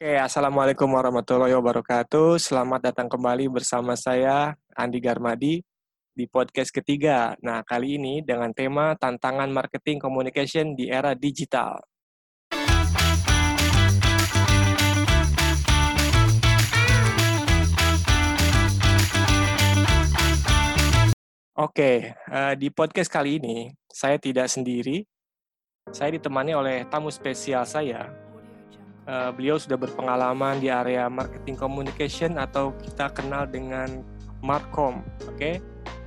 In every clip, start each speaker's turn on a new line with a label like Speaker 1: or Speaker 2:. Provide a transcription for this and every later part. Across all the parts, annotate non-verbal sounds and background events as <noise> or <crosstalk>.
Speaker 1: Oke, Assalamualaikum warahmatullahi wabarakatuh. Selamat datang kembali bersama saya, Andi Garmadi, di podcast ketiga. Nah, kali ini dengan tema Tantangan Marketing Communication di Era Digital. Oke, uh, di podcast kali ini, saya tidak sendiri. Saya ditemani oleh tamu spesial saya, uh, beliau sudah berpengalaman di area marketing communication atau kita kenal dengan Markom. Oke, okay?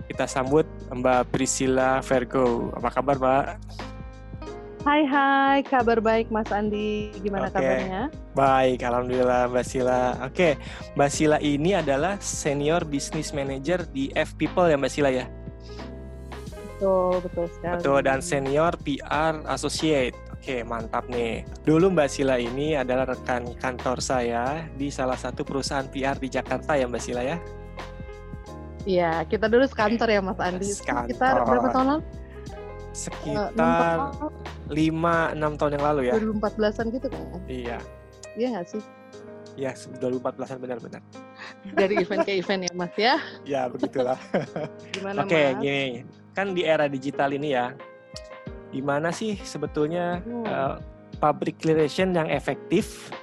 Speaker 1: kita sambut Mbak Priscilla Vergo. Apa kabar, Mbak?
Speaker 2: Hai hai, kabar baik Mas Andi. Gimana okay. kabarnya?
Speaker 1: Baik, alhamdulillah Mbak Sila. Oke, okay. Mbak Sila ini adalah senior business manager di F People ya Mbak Sila ya?
Speaker 2: Betul, betul sekali.
Speaker 1: Betul dan senior PR associate. Oke, mantap nih. Dulu Mbak Sila ini adalah rekan kantor saya di salah satu perusahaan PR di Jakarta ya Mbak Sila ya?
Speaker 2: Iya, kita dulu sekantor ya Mas Andi.
Speaker 1: Sekantor.
Speaker 2: Kita berapa tahun lalu?
Speaker 1: Sekitar lima enam tahun yang lalu ya.
Speaker 2: 2014-an gitu kan?
Speaker 1: Iya.
Speaker 2: Iya nggak sih?
Speaker 1: Iya, 2014-an benar-benar.
Speaker 2: Dari event ke event ya Mas ya?
Speaker 1: Ya, begitulah.
Speaker 2: Gimana
Speaker 1: Oke, gini. Kan di era digital ini ya, gimana sih sebetulnya hmm. uh, public relation yang efektif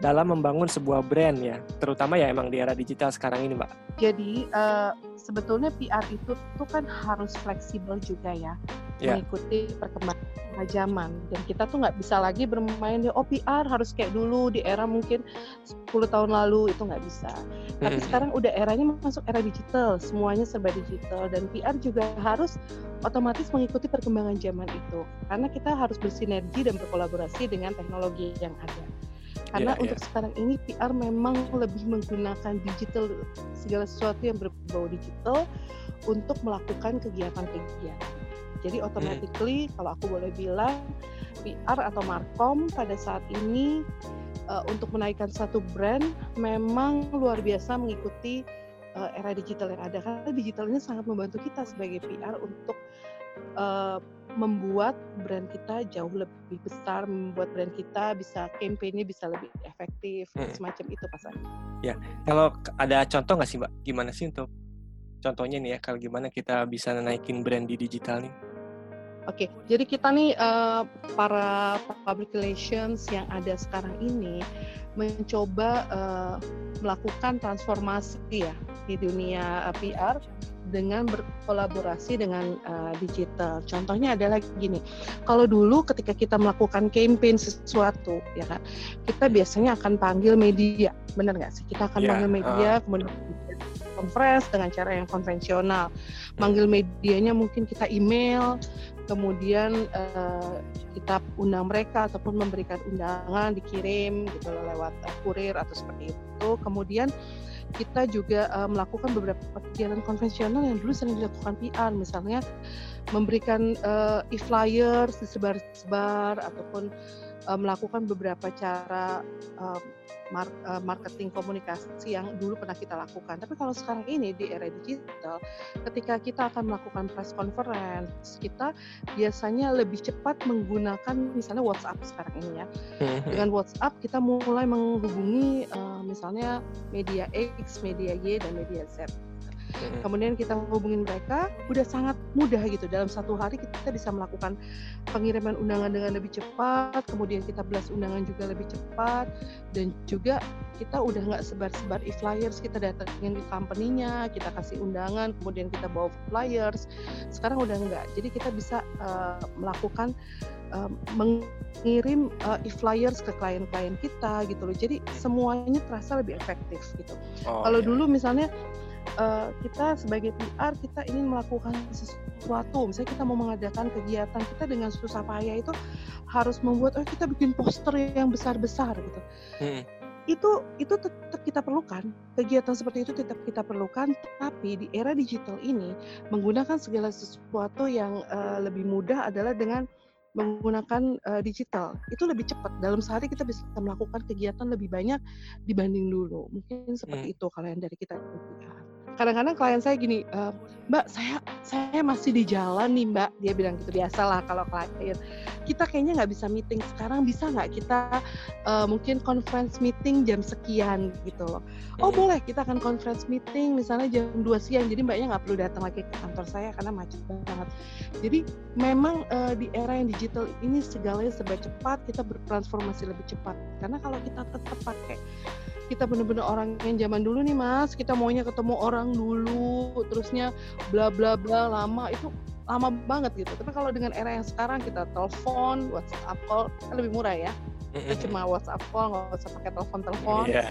Speaker 1: dalam membangun sebuah brand ya, terutama ya emang di era digital sekarang ini, Mbak.
Speaker 2: Jadi uh, sebetulnya PR itu tuh kan harus fleksibel juga ya, yeah. mengikuti perkembangan zaman dan kita tuh nggak bisa lagi bermain di oh PR harus kayak dulu di era mungkin 10 tahun lalu itu nggak bisa. Tapi hmm. sekarang udah eranya masuk era digital, semuanya serba digital dan PR juga harus otomatis mengikuti perkembangan zaman itu karena kita harus bersinergi dan berkolaborasi dengan teknologi yang ada. Karena yeah, untuk yeah. sekarang ini PR memang lebih menggunakan digital segala sesuatu yang berbau digital untuk melakukan kegiatan-kegiatan. Jadi hmm. automatically hmm. kalau aku boleh bilang PR atau markom pada saat ini uh, untuk menaikkan satu brand memang luar biasa mengikuti uh, era digital yang ada karena digital ini sangat membantu kita sebagai PR untuk uh, membuat brand kita jauh lebih besar, membuat brand kita bisa campaign bisa lebih efektif, hmm. semacam itu pasan.
Speaker 1: Ya, kalau ada contoh nggak sih mbak, gimana sih untuk contohnya nih ya, kalau gimana kita bisa naikin brand di digital nih?
Speaker 2: Oke, jadi kita nih uh, para public relations yang ada sekarang ini mencoba uh, melakukan transformasi ya di dunia uh, PR dengan berkolaborasi dengan uh, digital. Contohnya adalah gini, kalau dulu ketika kita melakukan campaign sesuatu, ya kan, kita biasanya akan panggil media, benar nggak sih? Kita akan yeah, panggil media, uh. kemudian conference dengan cara yang konvensional. Manggil medianya mungkin kita email, kemudian uh, kita undang mereka ataupun memberikan undangan dikirim gitu lewat uh, kurir atau seperti itu. Kemudian kita juga uh, melakukan beberapa kegiatan konvensional yang dulu sering dilakukan PR, misalnya memberikan uh, e-flyers disebar-sebar ataupun uh, melakukan beberapa cara uh, Eh, marketing komunikasi yang dulu pernah kita lakukan. Tapi kalau sekarang ini di era digital, ketika kita akan melakukan press conference, kita biasanya lebih cepat menggunakan misalnya WhatsApp sekarang ini ya. Hmm. Dengan WhatsApp kita mulai menghubungi uh, misalnya media X, media Y, dan media Z hmm. kemudian kita hubungin mereka udah sangat mudah gitu. Dalam satu hari kita bisa melakukan pengiriman undangan dengan lebih cepat kemudian kita belas undangan juga lebih cepat dan juga kita udah nggak sebar-sebar e-flyers. Kita datangin ke company-nya kita kasih undangan kemudian kita bawa flyers. Sekarang udah nggak. Jadi kita bisa uh, melakukan uh, mengirim uh, e-flyers ke klien-klien kita gitu loh. Jadi semuanya terasa lebih efektif gitu. Oh, kalau iya. dulu misalnya uh, kita sebagai PR kita ingin melakukan sesuatu. Misalnya kita mau mengadakan kegiatan kita dengan susah payah itu harus membuat oh kita bikin poster yang besar-besar gitu. Hmm. itu itu tetap kita perlukan. Kegiatan seperti itu tetap kita perlukan tapi di era digital ini menggunakan segala sesuatu yang uh, lebih mudah adalah dengan menggunakan uh, digital. Itu lebih cepat. Dalam sehari kita bisa melakukan kegiatan lebih banyak dibanding dulu. Mungkin seperti hmm. itu kalau yang dari kita kadang-kadang klien saya gini, uh, Mbak saya saya masih di jalan nih Mbak, dia bilang gitu biasalah kalau klien. Kita kayaknya nggak bisa meeting sekarang, bisa nggak kita uh, mungkin conference meeting jam sekian gitu loh. Oh hmm. boleh, kita akan conference meeting misalnya jam 2 siang, jadi Mbaknya nggak perlu datang lagi ke kantor saya karena macet banget. Jadi memang uh, di era yang digital ini segalanya serba cepat, kita bertransformasi lebih cepat. Karena kalau kita tetap pakai kita bener-bener orang yang zaman dulu nih mas. Kita maunya ketemu orang dulu terusnya bla bla bla lama. Itu lama banget gitu. Tapi kalau dengan era yang sekarang kita telepon WhatsApp call kan lebih murah ya. Kita cuma WhatsApp call nggak usah pakai telepon telepon.
Speaker 1: Yeah.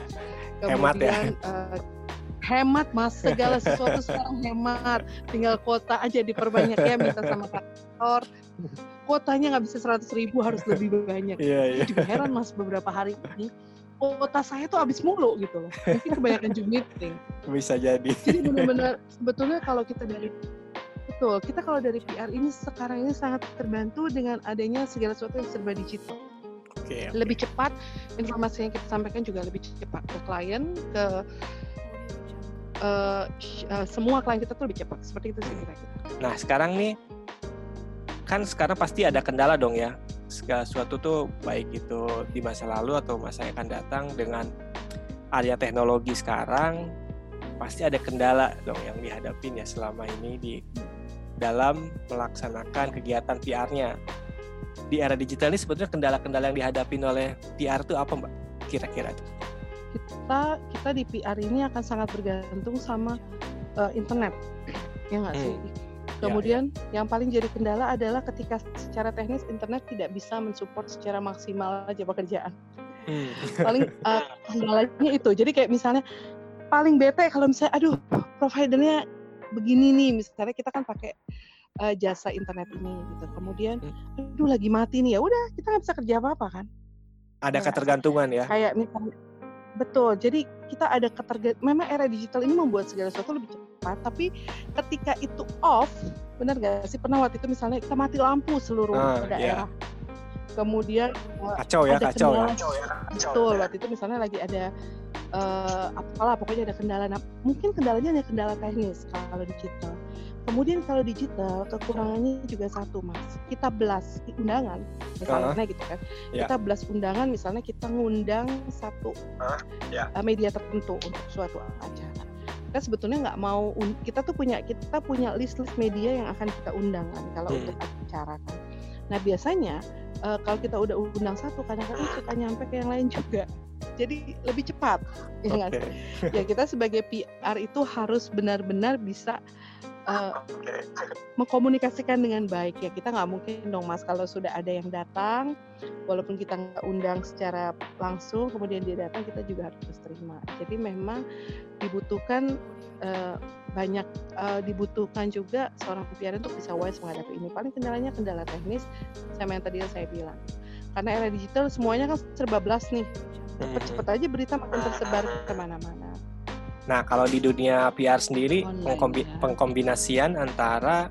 Speaker 1: hemat ya. uh,
Speaker 2: hemat mas. Segala sesuatu sekarang hemat. Tinggal kuota aja diperbanyak ya minta sama kantor. Kuotanya nggak bisa seratus ribu harus lebih banyak. Yeah, yeah. juga heran mas beberapa hari ini kuota saya tuh habis mulu gitu loh. Mungkin kebanyakan Zoom meeting.
Speaker 1: Bisa jadi.
Speaker 2: Jadi benar-benar sebetulnya kalau kita dari betul, kita kalau dari PR ini sekarang ini sangat terbantu dengan adanya segala sesuatu yang serba digital. Okay, okay. Lebih cepat informasi yang kita sampaikan juga lebih cepat ke klien, ke uh, uh, semua klien kita tuh lebih cepat. Seperti itu sih kira-kira.
Speaker 1: Nah sekarang nih kan sekarang pasti ada kendala dong ya segala sesuatu tuh baik itu di masa lalu atau masa yang akan datang dengan area teknologi sekarang pasti ada kendala dong yang dihadapin ya selama ini di dalam melaksanakan kegiatan PR-nya. Di era digital ini sebetulnya kendala-kendala yang dihadapin oleh PR itu apa Mbak? Kira-kira itu?
Speaker 2: Kita kita di PR ini akan sangat bergantung sama uh, internet. Ya nggak sih? Hmm Kemudian ya, ya. yang paling jadi kendala adalah ketika secara teknis internet tidak bisa mensupport secara maksimal aja pekerjaan. Hmm. Paling uh, <laughs> kendalanya itu. Jadi kayak misalnya paling bete kalau misalnya aduh providernya begini nih misalnya kita kan pakai uh, jasa internet ini gitu. Kemudian hmm. aduh lagi mati nih ya udah kita nggak bisa kerja apa-apa kan.
Speaker 1: Ada ya, ketergantungan ya.
Speaker 2: Kayak misalnya betul. Jadi kita ada ketergantungan. Memang era digital ini membuat segala sesuatu lebih cepat tapi ketika itu off benar gak sih pernah waktu itu misalnya kita mati lampu seluruh uh, daerah yeah. kemudian
Speaker 1: kacau ya
Speaker 2: ada
Speaker 1: kacau
Speaker 2: kendala, ya betul ya. waktu itu misalnya lagi ada uh, apalah pokoknya ada kendala nah, mungkin kendalanya ada kendala teknis kalau digital kemudian kalau digital kekurangannya juga satu mas kita belas undangan misalnya uh, gitu kan yeah. kita belas undangan misalnya kita ngundang satu uh, yeah. media tertentu untuk suatu acara kita sebetulnya nggak mau kita tuh punya kita punya list list media yang akan kita undang kan kalau hmm. untuk acara kan nah biasanya uh, kalau kita udah undang satu kadang-kadang suka nyampe ke yang lain juga jadi lebih cepat ya okay. ya kita sebagai PR itu harus benar-benar bisa uh, mengkomunikasikan dengan baik ya. Kita nggak mungkin dong mas kalau sudah ada yang datang walaupun kita nggak undang secara langsung kemudian dia datang kita juga harus terima. Jadi memang dibutuhkan uh, banyak uh, dibutuhkan juga seorang PR untuk bisa wise menghadapi ini. Paling kendalanya kendala teknis sama yang tadi saya bilang. Karena era digital semuanya kan serba belas nih. Cepet-cepet aja berita makin tersebar ke mana-mana
Speaker 1: Nah, kalau di dunia PR sendiri, pengkombi ya. pengkombinasian antara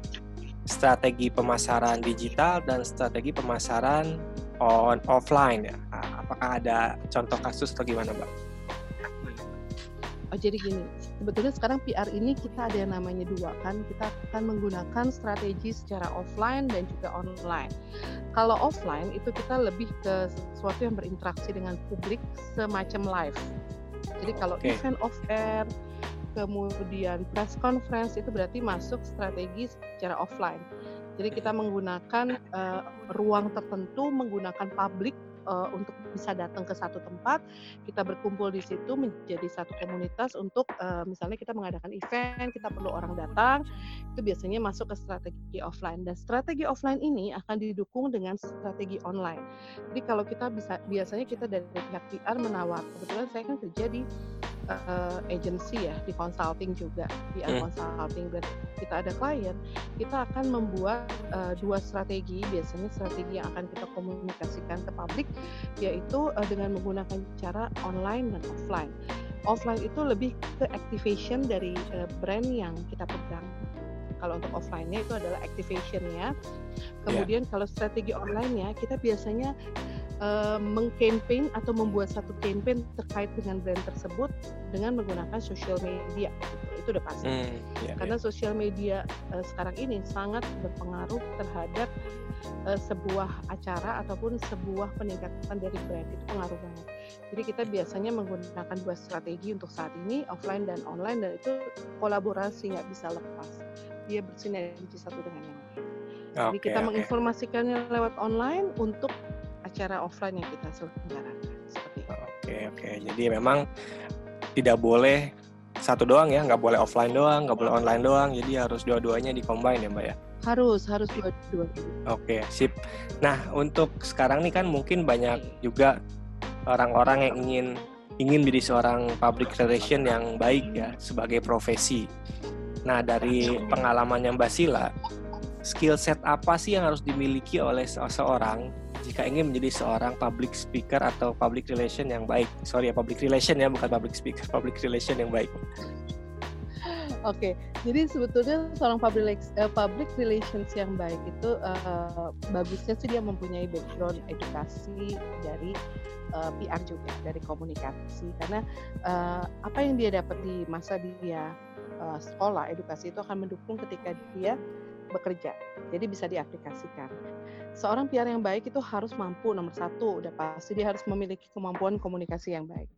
Speaker 1: strategi pemasaran digital dan strategi pemasaran on offline ya. Nah, apakah ada contoh kasus atau gimana, Mbak?
Speaker 2: Oh, jadi gini, sebetulnya sekarang PR ini kita ada yang namanya dua kan, kita akan menggunakan strategi secara offline dan juga online. Kalau offline itu kita lebih ke sesuatu yang berinteraksi dengan publik semacam live jadi kalau okay. event off air, kemudian press conference itu berarti masuk strategi secara offline. Jadi kita menggunakan uh, ruang tertentu, menggunakan publik uh, untuk bisa datang ke satu tempat, kita berkumpul di situ menjadi satu komunitas untuk uh, misalnya kita mengadakan event, kita perlu orang datang, itu biasanya masuk ke strategi offline dan strategi offline ini akan didukung dengan strategi online. Jadi kalau kita bisa biasanya kita dari pihak PR menawar, kebetulan saya kan kerja di uh, agency ya di consulting juga di hmm. consulting dan kita ada klien kita akan membuat uh, dua strategi biasanya strategi yang akan kita komunikasikan ke publik yaitu uh, dengan menggunakan cara online dan offline offline itu lebih ke activation dari uh, brand yang kita pegang kalau untuk offline-nya itu adalah activation-nya. Kemudian yeah. kalau strategi online-nya kita biasanya uh, mengcampaign atau membuat satu campaign terkait dengan brand tersebut dengan menggunakan social media. Gitu. itu udah pasti. Hmm, yeah, Karena yeah. sosial media uh, sekarang ini sangat berpengaruh terhadap uh, sebuah acara ataupun sebuah peningkatan dari brand itu pengaruh banget. Jadi kita biasanya menggunakan dua strategi untuk saat ini offline dan online dan itu kolaborasi nggak bisa lepas. Dia bersinergi satu dengan yang lain. Okay, Jadi kita okay. menginformasikannya lewat online untuk acara offline yang kita selenggarakan seperti itu.
Speaker 1: Oke okay, oke. Okay. Jadi memang tidak boleh satu doang ya, nggak boleh offline doang, nggak boleh online doang, jadi harus dua-duanya dikombin ya mbak ya?
Speaker 2: Harus, harus dua-dua.
Speaker 1: Oke, sip. Nah untuk sekarang nih kan mungkin banyak juga orang-orang yang ingin ingin menjadi seorang public relation yang baik ya sebagai profesi. Nah dari pengalamannya Mbak Sila, skill set apa sih yang harus dimiliki oleh seseorang jika ingin menjadi seorang public speaker atau public relation yang baik. Sorry ya, public relation ya, bukan public speaker, public relation yang baik.
Speaker 2: Oke, okay. jadi sebetulnya seorang public uh, public relations yang baik itu uh, bagusnya sih dia mempunyai background edukasi dari uh, PR juga, dari komunikasi. Karena uh, apa yang dia dapat di masa dia uh, sekolah edukasi itu akan mendukung ketika dia bekerja. Jadi bisa diaplikasikan. Seorang PR yang baik itu harus mampu nomor satu. Udah pasti dia harus memiliki kemampuan komunikasi yang baik.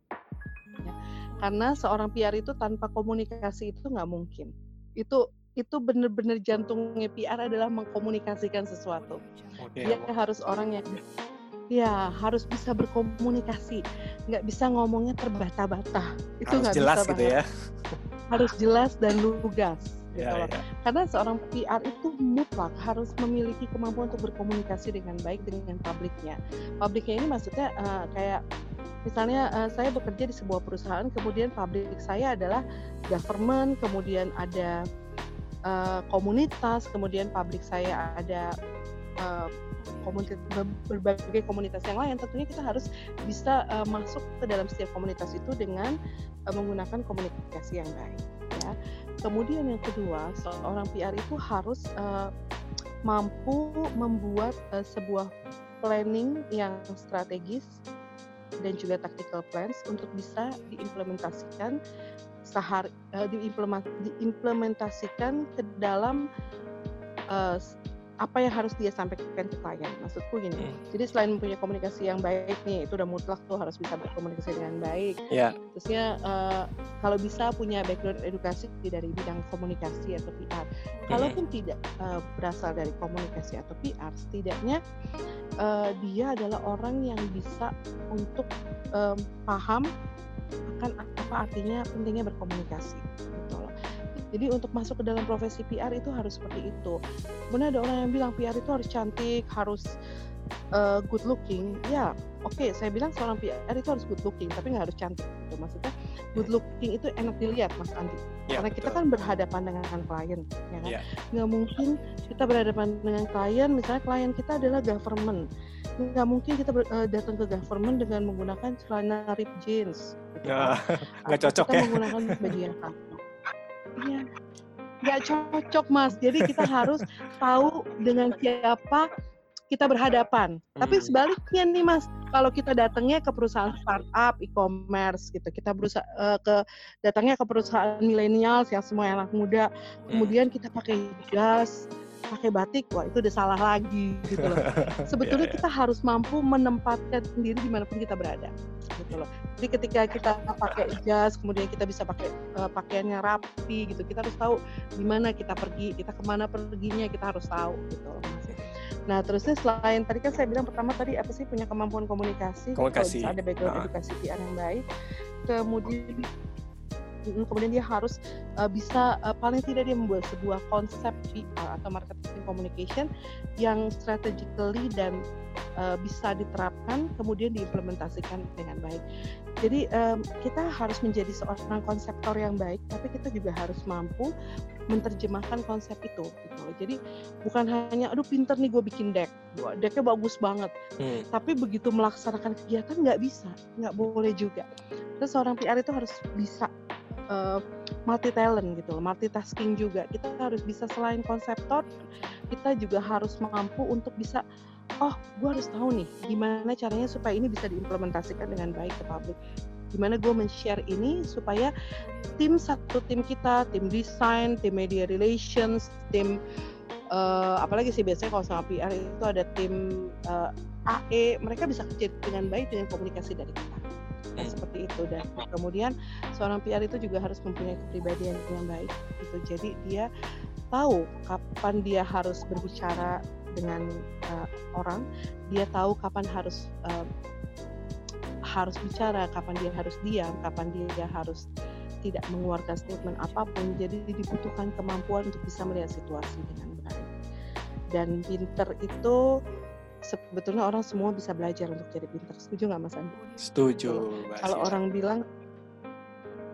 Speaker 2: Ya. karena seorang PR itu tanpa komunikasi itu nggak mungkin. Itu itu benar-benar jantungnya PR adalah mengkomunikasikan sesuatu. Okay. dia harus orang yang ya harus bisa berkomunikasi. Nggak bisa ngomongnya terbata-bata. Itu nggak
Speaker 1: bisa gitu ya.
Speaker 2: Harus jelas dan lugas gitu yeah, Yeah. Karena seorang PR itu mutlak harus memiliki kemampuan untuk berkomunikasi dengan baik dengan publiknya. Publiknya ini maksudnya uh, kayak misalnya uh, saya bekerja di sebuah perusahaan, kemudian publik saya adalah government, kemudian ada uh, komunitas, kemudian publik saya ada uh, komunitas berbagai komunitas yang lain tentunya kita harus bisa uh, masuk ke dalam setiap komunitas itu dengan uh, menggunakan komunikasi yang baik Kemudian yang kedua, seorang PR itu harus uh, mampu membuat uh, sebuah planning yang strategis dan juga tactical plans untuk bisa diimplementasikan sehari uh, diimplementasikan ke dalam uh, apa yang harus dia sampaikan ke klien. Maksudku gini, hmm. jadi selain mempunyai komunikasi yang baik nih, itu udah mutlak tuh harus bisa berkomunikasi dengan baik.
Speaker 1: Yeah.
Speaker 2: Terusnya uh, kalau bisa punya background edukasi dari bidang komunikasi atau PR. Hmm. Kalaupun tidak uh, berasal dari komunikasi atau PR, setidaknya uh, dia adalah orang yang bisa untuk um, paham akan apa artinya pentingnya berkomunikasi. Jadi untuk masuk ke dalam profesi PR itu harus seperti itu. Kemudian ada orang yang bilang PR itu harus cantik, harus uh, good looking. Ya, oke, okay, saya bilang seorang PR itu harus good looking, tapi nggak harus cantik. Gitu. Maksudnya good looking itu enak dilihat, Mas Andi. Ya, Karena betul. kita kan berhadapan dengan klien, ya kan? Ya. Nggak mungkin kita berhadapan dengan klien, misalnya klien kita adalah government. Nggak mungkin kita ber, uh, datang ke government dengan menggunakan celana rip jeans.
Speaker 1: Gitu, ya, <laughs> nggak cocok
Speaker 2: kita ya. menggunakan baju yang Iya. Nggak cocok, Mas. Jadi kita harus tahu dengan siapa kita berhadapan. Hmm. Tapi sebaliknya nih, Mas, kalau kita datangnya ke perusahaan startup, e-commerce gitu, kita berusaha uh, ke datangnya ke perusahaan milenial yang semua anak muda, hmm. kemudian kita pakai jas, pakai batik, wah itu udah salah lagi gitu loh. <laughs> Sebetulnya yeah, yeah. kita harus mampu menempatkan sendiri di mana pun kita berada, gitu loh. Jadi ketika kita pakai jas, kemudian kita bisa pakai uh, pakaiannya rapi gitu, kita harus tahu di mana kita pergi, kita ke mana perginya kita harus tahu gitu loh. Nah terusnya selain tadi kan saya bilang pertama tadi apa sih punya kemampuan komunikasi,
Speaker 1: komunikasi.
Speaker 2: kalau bisa ada background nah. edukasi PR yang baik, kemudian kemudian dia harus uh, bisa uh, paling tidak dia membuat sebuah konsep PR atau marketing communication yang strategically dan uh, bisa diterapkan kemudian diimplementasikan dengan baik. Jadi um, kita harus menjadi seorang konseptor yang baik, tapi kita juga harus mampu menerjemahkan konsep itu. Gitu. Jadi bukan hanya, aduh pinter nih gue bikin deck, decknya bagus banget, hmm. tapi begitu melaksanakan kegiatan nggak bisa, nggak boleh juga. Terus seorang PR itu harus bisa uh, multi talent gitu loh, multitasking juga. Kita harus bisa selain konseptor, kita juga harus mampu untuk bisa oh gue harus tahu nih gimana caranya supaya ini bisa diimplementasikan dengan baik ke publik gimana gue men-share ini supaya tim satu tim kita, tim desain, tim media relations, tim uh, apalagi sih biasanya kalau sama PR itu ada tim uh, AE, mereka bisa kerja dengan baik dengan komunikasi dari kita. Hmm. seperti itu dan kemudian seorang PR itu juga harus mempunyai kepribadian yang baik gitu. Jadi dia tahu kapan dia harus berbicara dengan uh, orang, dia tahu kapan harus uh, harus bicara, kapan dia harus diam, kapan dia harus tidak mengeluarkan statement apa pun. Jadi dibutuhkan kemampuan untuk bisa melihat situasi dengan baik. Dan pinter itu sebetulnya orang semua bisa belajar untuk jadi pinter. Setuju nggak Mas Andi?
Speaker 1: Setuju.
Speaker 2: Kalau orang bilang,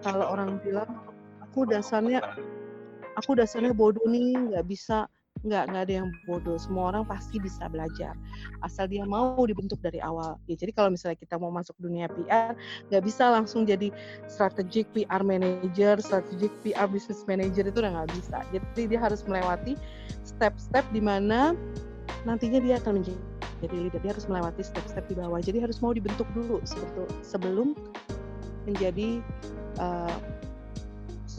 Speaker 2: kalau orang bilang, aku dasarnya, aku dasarnya bodoh nih, nggak bisa nggak nggak ada yang bodoh semua orang pasti bisa belajar asal dia mau dibentuk dari awal ya jadi kalau misalnya kita mau masuk dunia PR nggak bisa langsung jadi strategic PR manager strategic PR business manager itu udah nggak bisa jadi dia harus melewati step-step di mana nantinya dia akan menjadi jadi leader dia harus melewati step-step di bawah jadi harus mau dibentuk dulu sebelum menjadi uh,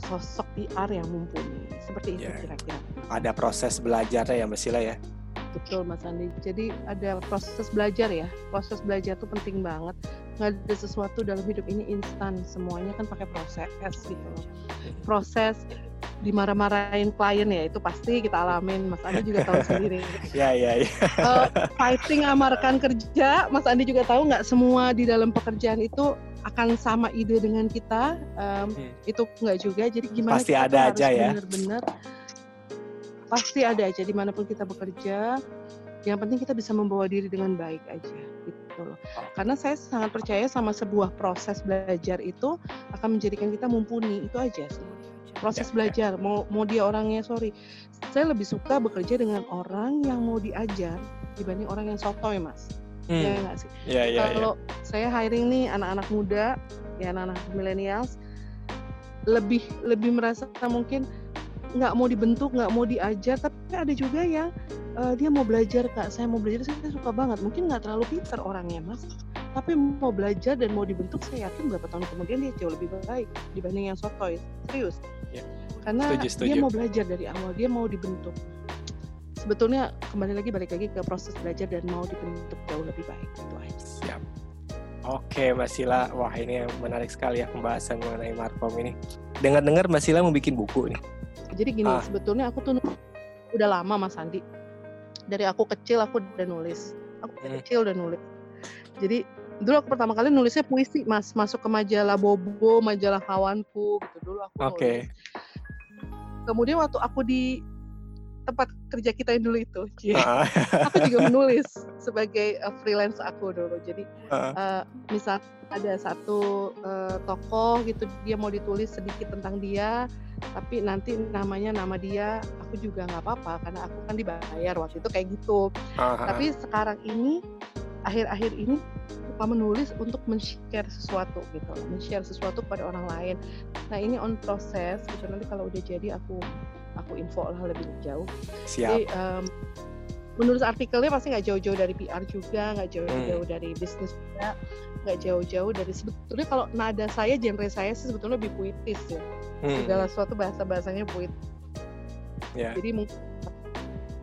Speaker 2: sosok PR yang mumpuni. Seperti itu yeah. kira-kira.
Speaker 1: Ada proses belajarnya ya Mbak Sila ya?
Speaker 2: Betul Mas Andi. Jadi ada proses belajar ya. Proses belajar itu penting banget. Nggak ada sesuatu dalam hidup ini instan. Semuanya kan pakai proses gitu Proses dimarah-marahin klien ya itu pasti kita alamin. Mas Andi juga tahu <laughs> sendiri.
Speaker 1: Ya ya ya.
Speaker 2: Uh, fighting amarkan kerja Mas Andi juga tahu nggak semua di dalam pekerjaan itu akan sama ide dengan kita? Um, hmm. itu nggak juga. Jadi gimana
Speaker 1: pasti kita ada aja ya.
Speaker 2: benar-benar pasti ada aja di mana pun kita bekerja. Yang penting kita bisa membawa diri dengan baik aja gitu loh. Oh. karena saya sangat percaya sama sebuah proses belajar itu akan menjadikan kita mumpuni. Itu aja sih proses ya, ya. belajar ya. mau mau dia orangnya sorry saya lebih suka bekerja dengan orang yang mau diajar dibanding orang yang sotoy mas Hmm. Ya nggak sih.
Speaker 1: Yeah, yeah,
Speaker 2: Kalau yeah. saya hiring nih anak-anak muda, ya anak-anak millennials, lebih lebih merasa mungkin nggak mau dibentuk, nggak mau diajar, tapi ada juga yang uh, dia mau belajar kak. Saya mau belajar, saya suka banget. Mungkin nggak terlalu pintar orangnya mas, tapi mau belajar dan mau dibentuk, saya yakin beberapa tahun kemudian dia jauh lebih baik dibanding yang sotoy. Serius. Karena setuju, setuju. dia mau belajar dari awal, dia mau dibentuk sebetulnya kembali lagi balik lagi ke proses belajar dan mau dibentuk jauh lebih baik itu aja.
Speaker 1: Siap. Oke Mbak Sila, wah ini menarik sekali ya pembahasan mengenai Markom ini. Dengar-dengar Mbak Sila mau bikin buku nih.
Speaker 2: Jadi gini, ah. sebetulnya aku tuh udah lama Mas Andi. Dari aku kecil aku udah nulis. Aku hmm. kecil udah nulis. Jadi dulu aku pertama kali nulisnya puisi Mas, masuk ke majalah Bobo, majalah kawanku gitu dulu aku
Speaker 1: Oke. Okay.
Speaker 2: Kemudian waktu aku di tempat kerja kita yang dulu itu. Uh. <laughs> aku juga menulis sebagai uh, freelance aku dulu. Jadi uh. Uh, misal ada satu uh, tokoh gitu dia mau ditulis sedikit tentang dia, tapi nanti namanya nama dia aku juga nggak apa-apa karena aku kan dibayar waktu itu kayak gitu. Uh. Tapi sekarang ini akhir-akhir ini menulis untuk men-share sesuatu gitu, men-share sesuatu pada orang lain. Nah ini on proses gitu nanti kalau udah jadi aku aku info lah lebih jauh.
Speaker 1: Siap. Jadi um,
Speaker 2: menulis artikelnya pasti nggak jauh-jauh dari PR juga, nggak jauh-jauh hmm. dari bisnis juga, nggak jauh-jauh dari sebetulnya kalau nada saya, genre saya sih sebetulnya lebih puitis ya. Hmm. Segala sesuatu bahasa-bahasanya puitis. Yeah. Jadi mungkin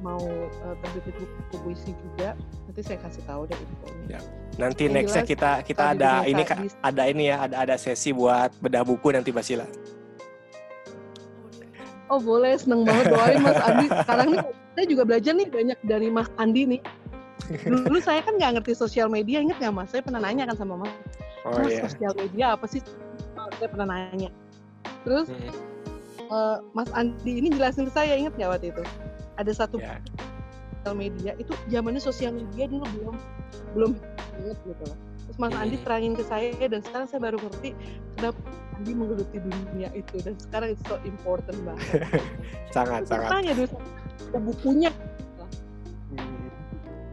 Speaker 2: mau uh, terbit buku puisi juga, nanti saya kasih tahu deh infonya.
Speaker 1: Yeah. Nanti Yang nextnya kita kita ada ini ada ini ya ada ada sesi buat bedah buku nanti Basila.
Speaker 2: Oh boleh, seneng banget doain Mas Andi. Sekarang nih saya juga belajar nih banyak dari Mas Andi nih. Dulu saya kan nggak ngerti sosial media, inget nggak Mas? Saya pernah nanya kan sama Mas. Oh, mas iya. sosial media apa sih? Saya pernah nanya. Terus hmm. uh, Mas Andi ini jelasin ke saya, inget nggak waktu itu? Ada satu yeah. sosial media itu zamannya sosial media dulu belum belum inget gitu loh. Terus Mas hmm. Andi terangin ke saya dan sekarang saya baru ngerti kenapa Andi menggeluti dunia itu dan sekarang itu so important banget. <laughs>
Speaker 1: sangat sangat.
Speaker 2: Tanya dulu bukunya. Hmm.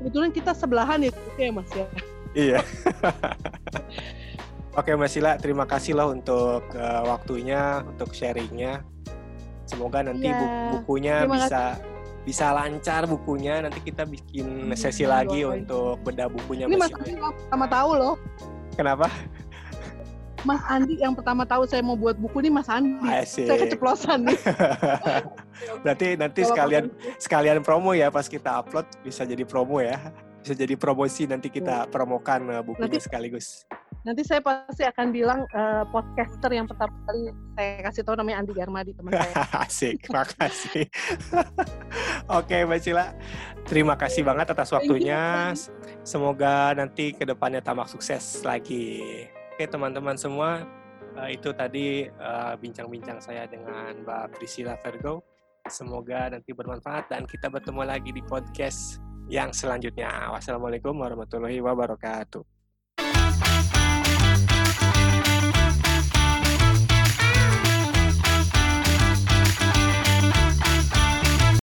Speaker 2: Kebetulan kita sebelahan ya, oke ya Mas ya.
Speaker 1: Iya. Oke Mbak Sila, terima kasih loh untuk uh, waktunya, untuk sharingnya. Semoga nanti ya, bu bukunya bisa kasih. Bisa lancar bukunya. Nanti kita bikin sesi hmm, lagi untuk bedah bukunya.
Speaker 2: Ini Mas sama tahu loh.
Speaker 1: Kenapa?
Speaker 2: Mas Andi yang pertama tahu saya mau buat buku ini Mas Andi.
Speaker 1: Asik.
Speaker 2: Saya keceplosan nih. <laughs>
Speaker 1: Berarti nanti sekalian sekalian promo ya pas kita upload bisa jadi promo ya. Bisa jadi promosi nanti kita promokan eh, bukunya
Speaker 2: Nanti-
Speaker 1: sekaligus.
Speaker 2: Nanti saya pasti akan bilang eh, podcaster yang pertama kali saya kasih tahu namanya Andi Garmadi teman saya. <laughs>
Speaker 1: Asik, makasih. <laughs> Oke, Mbak Cila. Terima kasih banget atas waktunya. Semoga nanti ke depannya tamak sukses lagi. Oke, teman-teman semua, eh, itu tadi eh, bincang-bincang saya dengan Mbak Priscilla Virgo. Semoga nanti bermanfaat dan kita bertemu lagi di podcast yang selanjutnya. Wassalamualaikum warahmatullahi wabarakatuh.